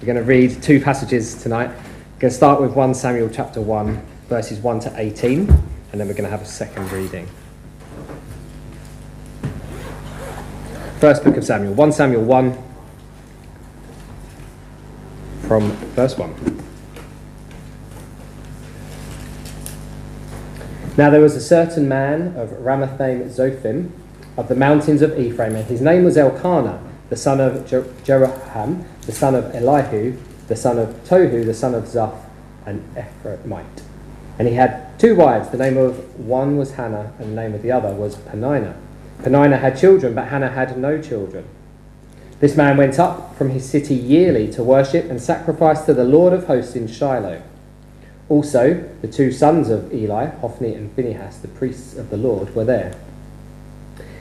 We're going to read two passages tonight. We're going to start with 1 Samuel chapter 1, verses 1 to 18, and then we're going to have a second reading. First book of Samuel, 1 Samuel 1, from verse 1. Now there was a certain man of Ramathaim Zophim of the mountains of Ephraim, and his name was Elkanah, the son of Jer- Jeroham, the son of Elihu, the son of Tohu, the son of Zaph, an Ephraimite. And he had two wives. The name of one was Hannah, and the name of the other was Peninnah. Peninnah had children, but Hannah had no children. This man went up from his city yearly to worship and sacrifice to the Lord of hosts in Shiloh. Also, the two sons of Eli, Hophni and Phinehas, the priests of the Lord, were there.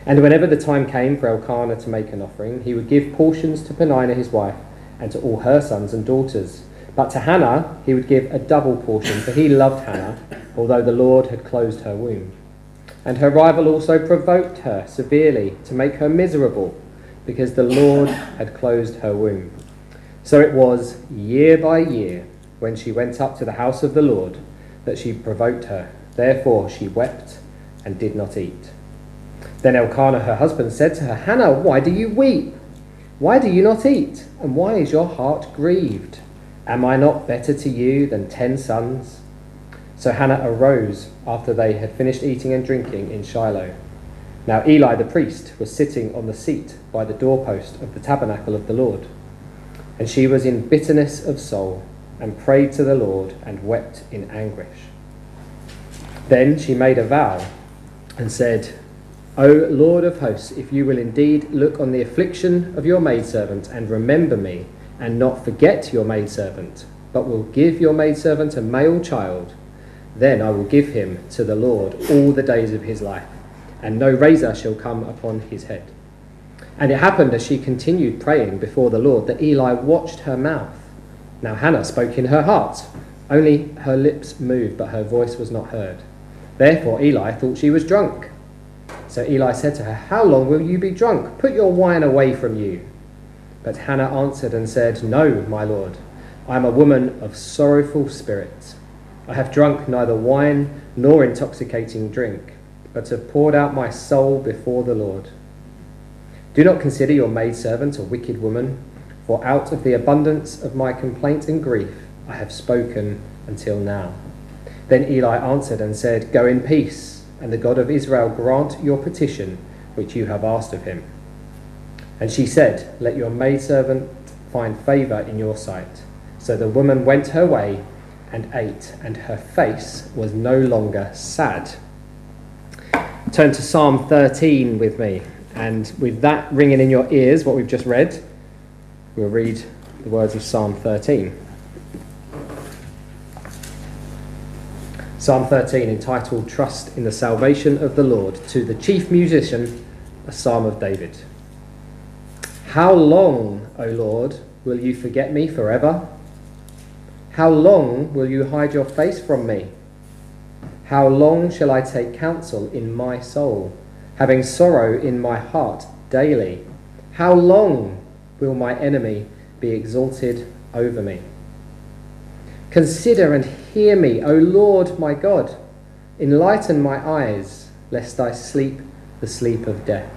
And whenever the time came for Elkanah to make an offering, he would give portions to Peninnah his wife and to all her sons and daughters. But to Hannah he would give a double portion, for he loved Hannah, although the Lord had closed her womb. And her rival also provoked her severely to make her miserable, because the Lord had closed her womb. So it was year by year, when she went up to the house of the Lord, that she provoked her. Therefore she wept and did not eat. Then Elkanah, her husband, said to her, Hannah, why do you weep? Why do you not eat? And why is your heart grieved? Am I not better to you than ten sons? So Hannah arose after they had finished eating and drinking in Shiloh. Now Eli the priest was sitting on the seat by the doorpost of the tabernacle of the Lord. And she was in bitterness of soul, and prayed to the Lord, and wept in anguish. Then she made a vow, and said, O Lord of hosts, if you will indeed look on the affliction of your maidservant and remember me, and not forget your maidservant, but will give your maidservant a male child, then I will give him to the Lord all the days of his life, and no razor shall come upon his head. And it happened as she continued praying before the Lord that Eli watched her mouth. Now Hannah spoke in her heart, only her lips moved, but her voice was not heard. Therefore Eli thought she was drunk. So Eli said to her, How long will you be drunk? Put your wine away from you. But Hannah answered and said, No, my lord, I am a woman of sorrowful spirit. I have drunk neither wine nor intoxicating drink, but have poured out my soul before the Lord. Do not consider your maidservant a wicked woman, for out of the abundance of my complaint and grief I have spoken until now. Then Eli answered and said, Go in peace and the God of Israel grant your petition which you have asked of him. And she said, Let your maidservant find favour in your sight. So the woman went her way and ate, and her face was no longer sad. Turn to Psalm 13 with me, and with that ringing in your ears, what we've just read, we'll read the words of Psalm 13. Psalm 13, entitled Trust in the Salvation of the Lord, to the chief musician, a psalm of David. How long, O Lord, will you forget me forever? How long will you hide your face from me? How long shall I take counsel in my soul, having sorrow in my heart daily? How long will my enemy be exalted over me? Consider and hear me, O Lord my God. Enlighten my eyes, lest I sleep the sleep of death.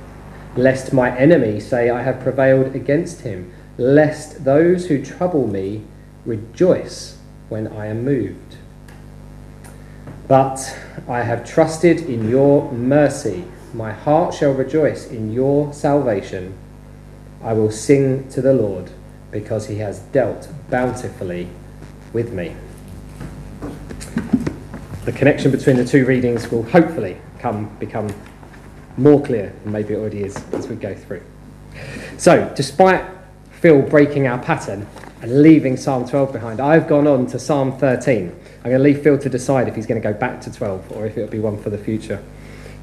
Lest my enemy say, I have prevailed against him. Lest those who trouble me rejoice when I am moved. But I have trusted in your mercy. My heart shall rejoice in your salvation. I will sing to the Lord because he has dealt bountifully with me. The connection between the two readings will hopefully come, become more clear than maybe it already is as we go through. So, despite Phil breaking our pattern and leaving Psalm 12 behind, I've gone on to Psalm 13. I'm going to leave Phil to decide if he's going to go back to 12 or if it'll be one for the future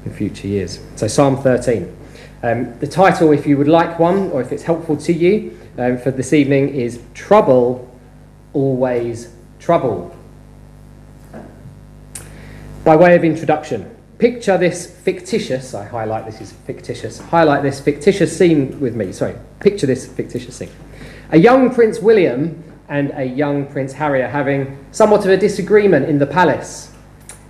in future years. So, Psalm 13. Um, the title, if you would like one or if it's helpful to you um, for this evening, is Trouble always trouble. By way of introduction, picture this fictitious, I highlight this is fictitious, highlight this fictitious scene with me. Sorry, picture this fictitious scene. A young Prince William and a young Prince Harry are having somewhat of a disagreement in the palace.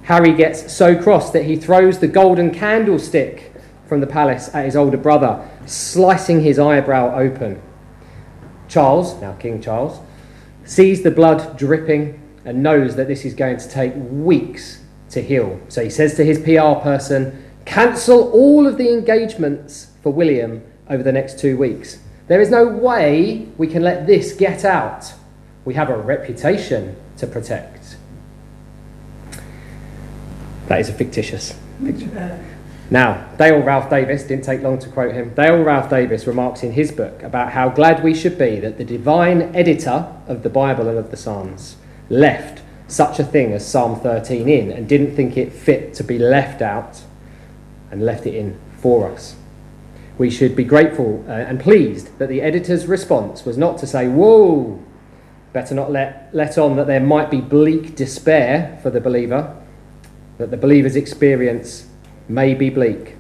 Harry gets so cross that he throws the golden candlestick from the palace at his older brother, slicing his eyebrow open. Charles, now King Charles, sees the blood dripping and knows that this is going to take weeks to heal. So he says to his PR person, cancel all of the engagements for William over the next two weeks. There is no way we can let this get out. We have a reputation to protect. That is a fictitious picture. Now, Dale Ralph Davis, didn't take long to quote him, Dale Ralph Davis remarks in his book about how glad we should be that the divine editor of the Bible and of the Psalms left such a thing as Psalm 13 in and didn't think it fit to be left out and left it in for us. We should be grateful uh, and pleased that the editor's response was not to say, Whoa, better not let, let on that there might be bleak despair for the believer, that the believer's experience may be bleak.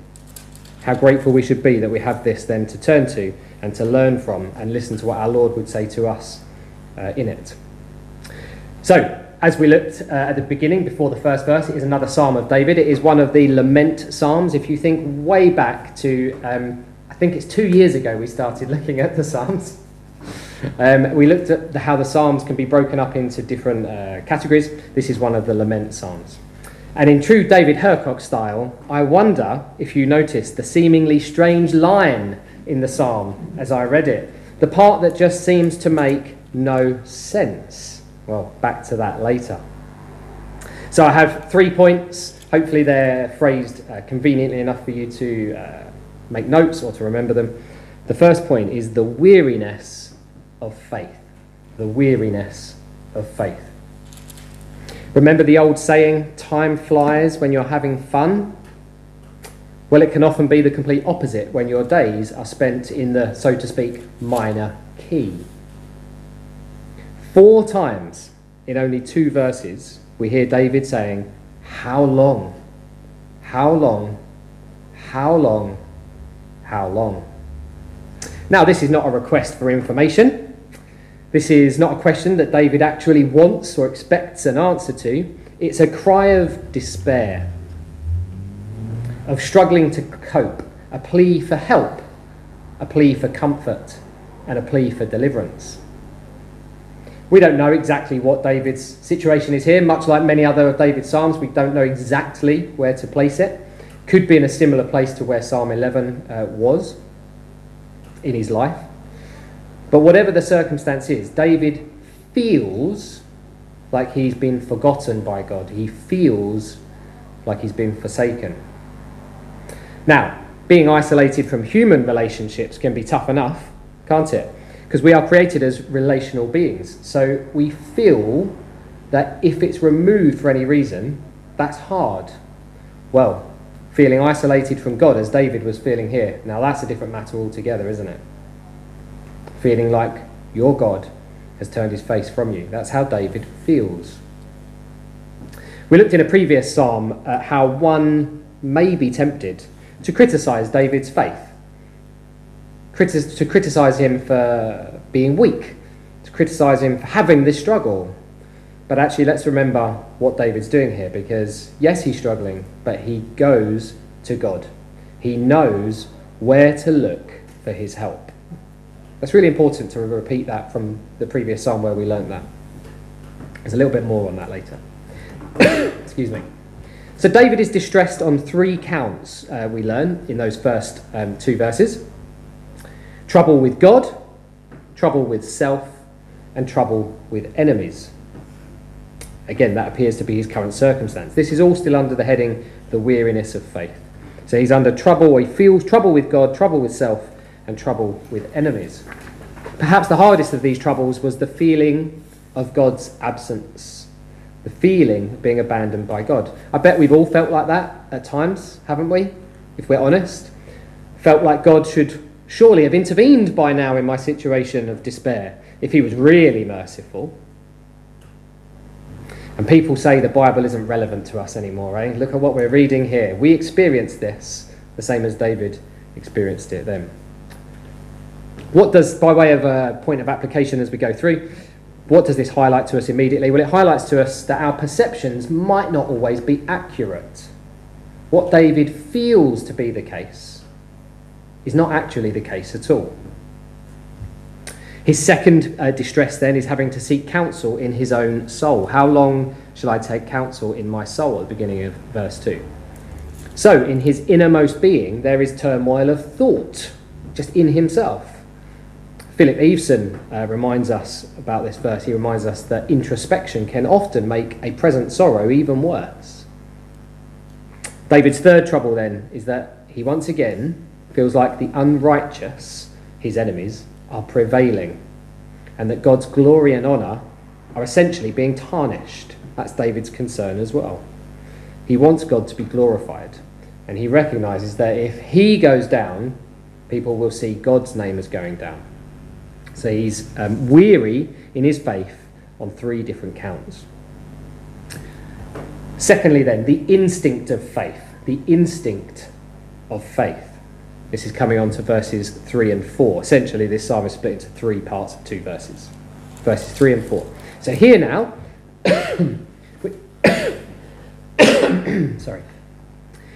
How grateful we should be that we have this then to turn to and to learn from and listen to what our Lord would say to us uh, in it. So, as we looked uh, at the beginning before the first verse, it is another psalm of David. It is one of the lament psalms. If you think way back to, um, I think it's two years ago we started looking at the psalms. Um, we looked at the, how the psalms can be broken up into different uh, categories. This is one of the lament psalms. And in true David Hercock style, I wonder if you noticed the seemingly strange line in the psalm as I read it. The part that just seems to make no sense. Well, back to that later. So I have three points. Hopefully, they're phrased uh, conveniently enough for you to uh, make notes or to remember them. The first point is the weariness of faith. The weariness of faith. Remember the old saying, time flies when you're having fun? Well, it can often be the complete opposite when your days are spent in the, so to speak, minor key. Four times in only two verses, we hear David saying, How long? How long? How long? How long? Now, this is not a request for information. This is not a question that David actually wants or expects an answer to. It's a cry of despair, of struggling to cope, a plea for help, a plea for comfort, and a plea for deliverance. We don't know exactly what David's situation is here, much like many other of David's Psalms, we don't know exactly where to place it. Could be in a similar place to where Psalm 11 uh, was in his life. But whatever the circumstance is, David feels like he's been forgotten by God. He feels like he's been forsaken. Now, being isolated from human relationships can be tough enough, can't it? because we are created as relational beings. So we feel that if it's removed for any reason, that's hard. Well, feeling isolated from God, as David was feeling here, now that's a different matter altogether, isn't it? Feeling like your God has turned his face from you. That's how David feels. We looked in a previous psalm at how one may be tempted to criticize David's faith to criticize him for being weak, to criticize him for having this struggle. But actually, let's remember what David's doing here because, yes, he's struggling, but he goes to God. He knows where to look for his help. That's really important to repeat that from the previous psalm where we learned that. There's a little bit more on that later. Excuse me. So, David is distressed on three counts, uh, we learn in those first um, two verses trouble with God, trouble with self, and trouble with enemies. Again, that appears to be his current circumstance. This is all still under the heading the weariness of faith. So he's under trouble, he feels trouble with God, trouble with self, and trouble with enemies. Perhaps the hardest of these troubles was the feeling of God's absence, the feeling of being abandoned by God. I bet we've all felt like that at times, haven't we? If we're honest. Felt like God should surely have intervened by now in my situation of despair if he was really merciful. And people say the Bible isn't relevant to us anymore, eh? Look at what we're reading here. We experience this the same as David experienced it then. What does, by way of a point of application as we go through, What does this highlight to us immediately? Well, it highlights to us that our perceptions might not always be accurate. What David feels to be the case is not actually the case at all. His second uh, distress then is having to seek counsel in his own soul. How long shall I take counsel in my soul? At the beginning of verse 2. So, in his innermost being, there is turmoil of thought, just in himself. Philip Eveson uh, reminds us about this verse. He reminds us that introspection can often make a present sorrow even worse. David's third trouble then is that he once again feels like the unrighteous, his enemies, are prevailing, and that God's glory and honour are essentially being tarnished. That's David's concern as well. He wants God to be glorified, and he recognises that if he goes down, people will see God's name as going down. So he's um, weary in his faith on three different counts. Secondly, then, the instinct of faith. The instinct of faith. This is coming on to verses 3 and 4. Essentially, this psalm is split into three parts of two verses. Verses 3 and 4. So here now, sorry.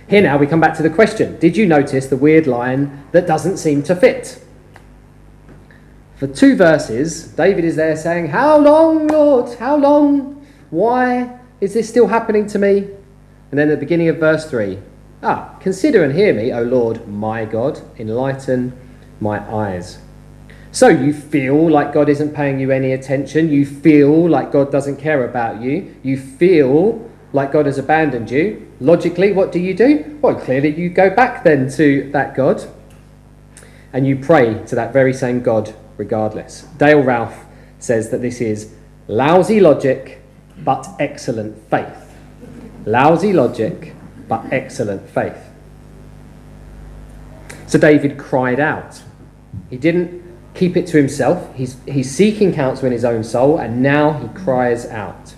Here now we come back to the question Did you notice the weird line that doesn't seem to fit? For two verses, David is there saying, How long, Lord? How long? Why is this still happening to me? And then at the beginning of verse 3, Ah, consider and hear me, O Lord my God, enlighten my eyes. So you feel like God isn't paying you any attention. You feel like God doesn't care about you. You feel like God has abandoned you. Logically, what do you do? Well, clearly you go back then to that God and you pray to that very same God regardless. Dale Ralph says that this is lousy logic but excellent faith. Lousy logic but excellent faith. So David cried out. He didn't keep it to himself. He's, he's seeking counsel in his own soul, and now he cries out.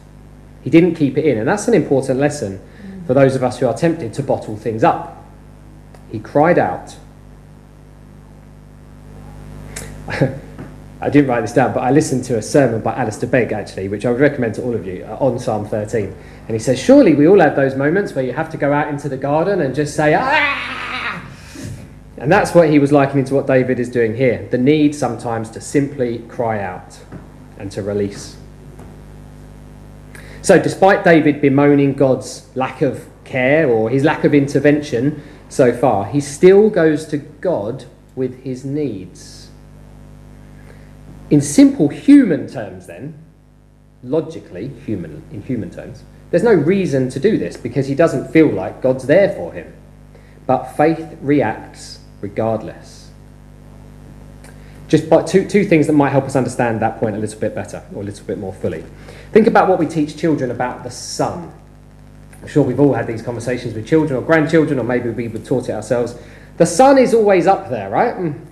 He didn't keep it in, and that's an important lesson for those of us who are tempted to bottle things up. He cried out. I didn't write this down, but I listened to a sermon by Alistair Begg actually, which I would recommend to all of you uh, on Psalm 13. And he says, Surely we all have those moments where you have to go out into the garden and just say, Ah! And that's what he was likening to what David is doing here the need sometimes to simply cry out and to release. So, despite David bemoaning God's lack of care or his lack of intervention so far, he still goes to God with his needs. In simple human terms, then, logically, human, in human terms, there's no reason to do this because he doesn't feel like God's there for him. But faith reacts regardless. Just by two, two things that might help us understand that point a little bit better or a little bit more fully. Think about what we teach children about the sun. I'm sure we've all had these conversations with children or grandchildren, or maybe we've taught it ourselves. The sun is always up there, right? Mm.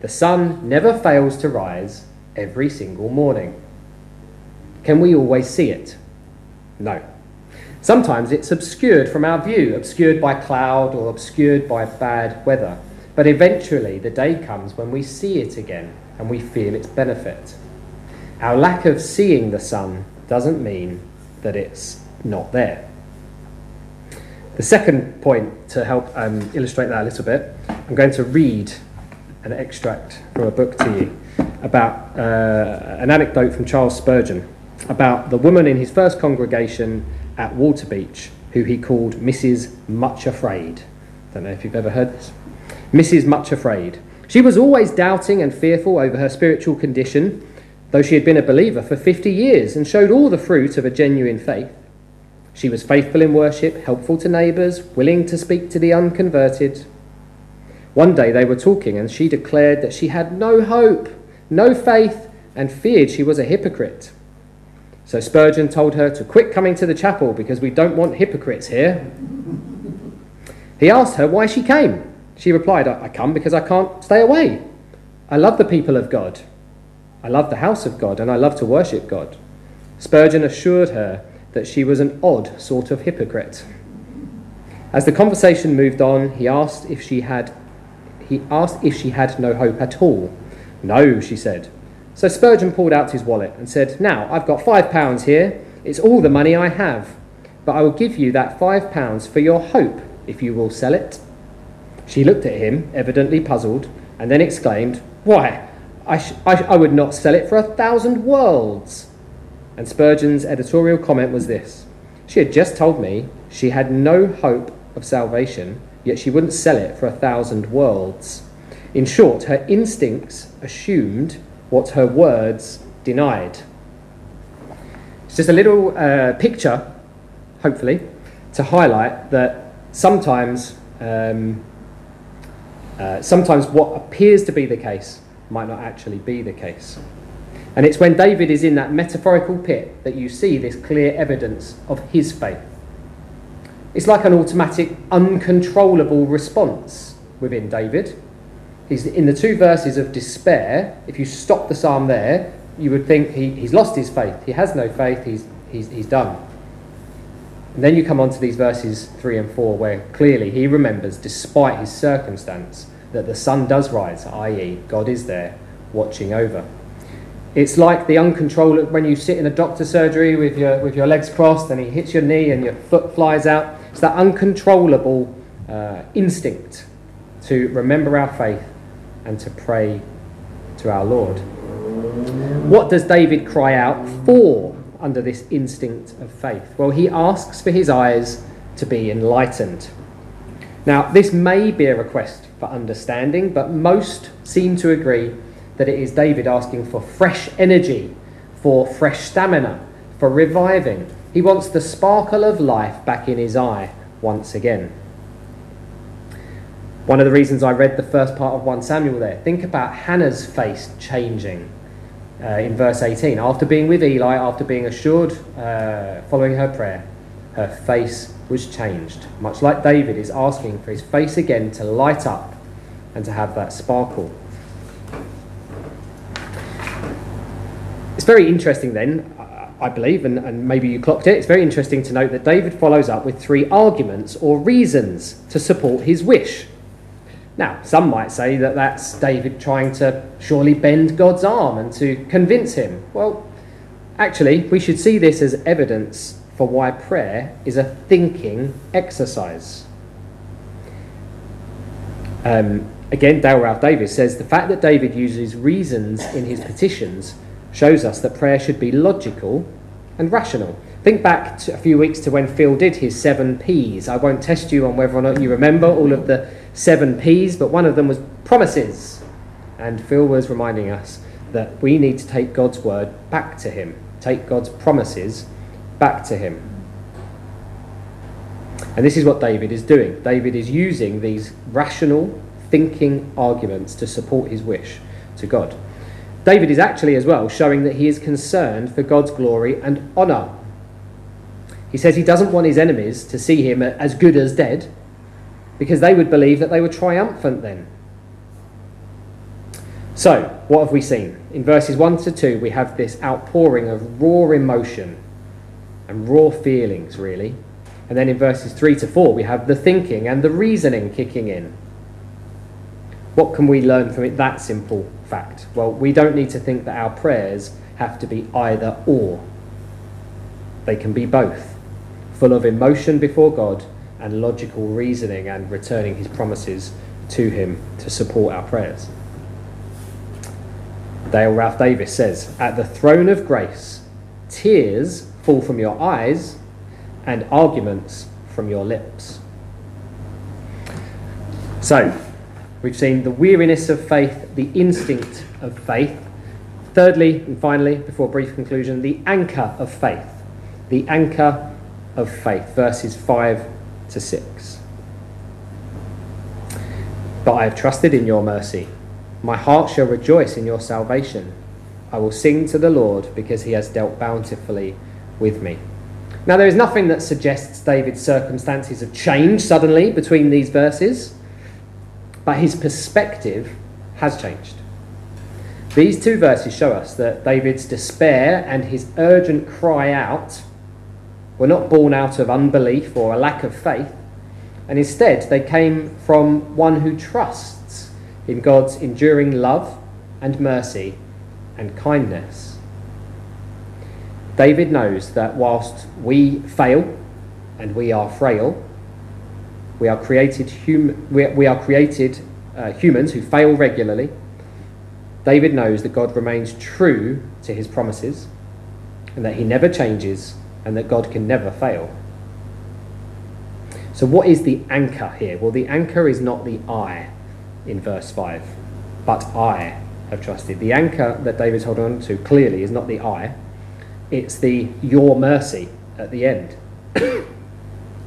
The sun never fails to rise every single morning. Can we always see it? No. Sometimes it's obscured from our view, obscured by cloud or obscured by bad weather. But eventually the day comes when we see it again and we feel its benefit. Our lack of seeing the sun doesn't mean that it's not there. The second point to help um, illustrate that a little bit, I'm going to read an extract from a book to you about uh, an anecdote from Charles Spurgeon about the woman in his first congregation at Waterbeach who he called Mrs. Much Afraid. I Don't know if you've ever heard this. Mrs. Much Afraid. She was always doubting and fearful over her spiritual condition, though she had been a believer for 50 years and showed all the fruit of a genuine faith. She was faithful in worship, helpful to neighbours, willing to speak to the unconverted. One day they were talking, and she declared that she had no hope no faith, and feared she was a hypocrite. So Spurgeon told her to quit coming to the chapel because we don't want hypocrites here. He asked her why she came. She replied, I come because I can't stay away. I love the people of God. I love the house of God and I love to worship God. Spurgeon assured her that she was an odd sort of hypocrite. As the conversation moved on, he asked if she had he asked if she had no hope at all. No, she said. So Spurgeon pulled out his wallet and said, Now, I've got five pounds here. It's all the money I have. But I will give you that five pounds for your hope if you will sell it. She looked at him, evidently puzzled, and then exclaimed, Why, I, sh- I, sh- I would not sell it for a thousand worlds. And Spurgeon's editorial comment was this She had just told me she had no hope of salvation, yet she wouldn't sell it for a thousand worlds. In short, her instincts assumed what her words denied. It's just a little uh, picture, hopefully, to highlight that sometimes, um, uh, sometimes what appears to be the case might not actually be the case. And it's when David is in that metaphorical pit that you see this clear evidence of his faith. It's like an automatic, uncontrollable response within David. He's in the two verses of despair. If you stop the psalm there, you would think he, he's lost his faith. He has no faith. He's, he's, he's done. And then you come on to these verses 3 and 4, where clearly he remembers, despite his circumstance, that the sun does rise, i.e., God is there watching over. It's like the uncontrollable when you sit in a doctor's surgery with your, with your legs crossed and he hits your knee and your foot flies out. It's that uncontrollable uh, instinct to remember our faith and to pray to our Lord. What does David cry out for under this instinct of faith? Well, he asks for his eyes to be enlightened. Now, this may be a request for understanding, but most seem to agree that it is David asking for fresh energy, for fresh stamina, for reviving. He wants the sparkle of life back in his eye once again. One of the reasons I read the first part of 1 Samuel there, think about Hannah's face changing uh, in verse 18. After being with Eli, after being assured, uh, following her prayer, her face was changed. Much like David is asking for his face again to light up and to have that sparkle. It's very interesting then, I believe, and, and, maybe you clocked it, it's very interesting to note that David follows up with three arguments or reasons to support his wish. Now, some might say that that's David trying to surely bend God's arm and to convince him. Well, actually, we should see this as evidence for why prayer is a thinking exercise. Um, again, Dale Ralph Davis says the fact that David uses reasons in his petitions shows us that prayer should be logical and rational. Think back a few weeks to when Phil did his seven P's. I won't test you on whether or not you remember all of the seven P's, but one of them was promises. And Phil was reminding us that we need to take God's word back to Him, take God's promises back to Him. And this is what David is doing. David is using these rational thinking arguments to support his wish to God. David is actually, as well, showing that he is concerned for God's glory and honour. He says he doesn't want his enemies to see him as good as dead because they would believe that they were triumphant then. So, what have we seen? In verses 1 to 2, we have this outpouring of raw emotion and raw feelings, really. And then in verses 3 to 4, we have the thinking and the reasoning kicking in. What can we learn from it, that simple fact? Well, we don't need to think that our prayers have to be either or. They can be both, full of emotion before God and logical reasoning and returning his promises to him to support our prayers. Dale Ralph Davis says, At the throne of grace, tears fall from your eyes and arguments from your lips. So, we've seen the weariness of faith, the instinct of faith. Thirdly, and finally, before brief conclusion, the anchor of faith. The anchor of faith, verses 5 to 6. But I have trusted in your mercy. My heart shall rejoice in your salvation. I will sing to the Lord because he has dealt bountifully with me. Now, there is nothing that suggests David's circumstances have changed suddenly between these verses, but his perspective has changed. These two verses show us that David's despair and his urgent cry out were not born out of unbelief or a lack of faith, and instead they came from one who trusts in God's enduring love and mercy and kindness. David knows that whilst we fail and we are frail, we are created, hum- we, we are created uh, humans who fail regularly. David knows that God remains true to his promises and that he never changes and that God can never fail. So, what is the anchor here? Well, the anchor is not the I in verse 5, but I have trusted. The anchor that David's holding on to clearly is not the I, it's the your mercy at the end.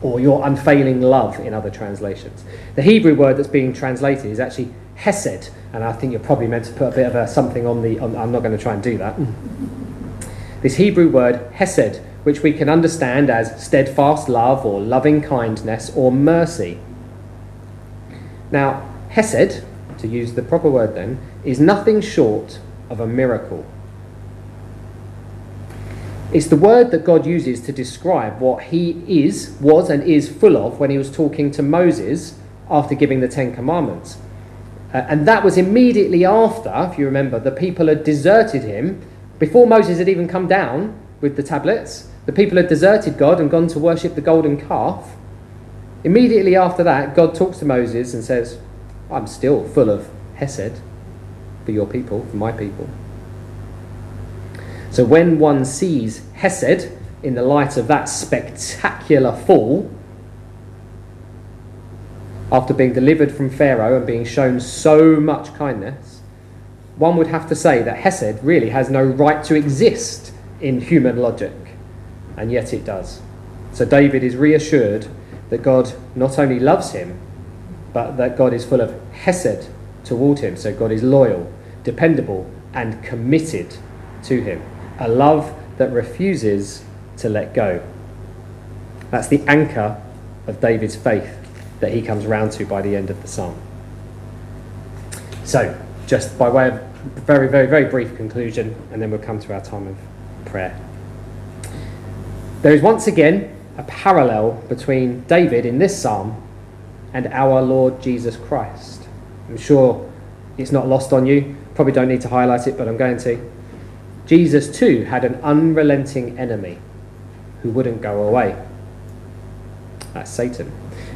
or your unfailing love in other translations. The Hebrew word that's being translated is actually hesed, and I think you're probably meant to put a bit of a something on the. On, I'm not going to try and do that. Mm. This Hebrew word hesed, which we can understand as steadfast love or loving kindness or mercy. Now, hesed, to use the proper word then, is nothing short of a miracle. It's the word that God uses to describe what he is, was, and is full of when he was talking to Moses after giving the Ten Commandments. Uh, and that was immediately after, if you remember, the people had deserted him. Before Moses had even come down with the tablets, the people had deserted God and gone to worship the golden calf. Immediately after that, God talks to Moses and says, I'm still full of Hesed for your people, for my people. So when one sees Hesed in the light of that spectacular fall, after being delivered from Pharaoh and being shown so much kindness, one would have to say that Hesed really has no right to exist in human logic, and yet it does. So David is reassured that God not only loves him, but that God is full of Hesed toward him. So God is loyal, dependable, and committed to him a love that refuses to let go. That's the anchor of David's faith that he comes round to by the end of the psalm. So, just by way of very, very, very brief conclusion, and then we'll come to our time of prayer. There is once again a parallel between David in this psalm and our Lord Jesus Christ. I'm sure it's not lost on you. Probably don't need to highlight it, but I'm going to. Jesus too had an unrelenting enemy who wouldn't go away. That's Satan.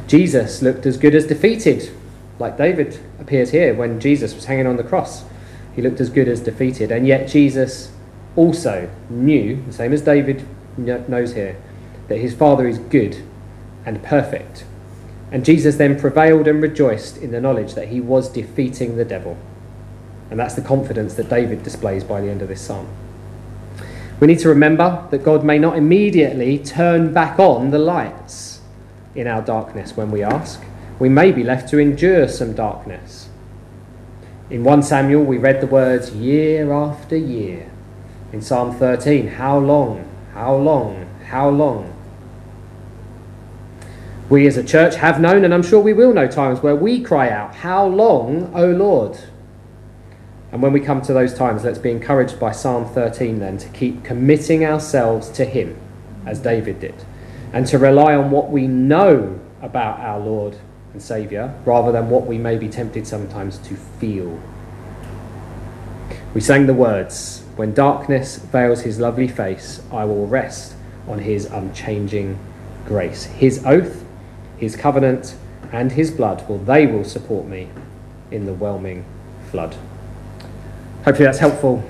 Jesus looked as good as defeated, like David appears here when Jesus was hanging on the cross. He looked as good as defeated, and yet Jesus also knew, the same as David knows here, that his Father is good and perfect. And Jesus then prevailed and rejoiced in the knowledge that he was defeating the devil. And that's the confidence that David displays by the end of this psalm. We need to remember that God may not immediately turn back on the lights in our darkness when we ask. We may be left to endure some darkness. In 1 Samuel, we read the words year after year. In Psalm 13, how long, how long, how long? We as a church have known, and I'm sure we will know, times where we cry out, How long, O Lord? And when we come to those times, let's be encouraged by Psalm 13 then to keep committing ourselves to Him, as David did, and to rely on what we know about our Lord and Saviour rather than what we may be tempted sometimes to feel. We sang the words, When darkness veils His lovely face, I will rest on His unchanging grace. His oath, His covenant, and His blood, well, they will support me in the whelming flood. Hopefully that's helpful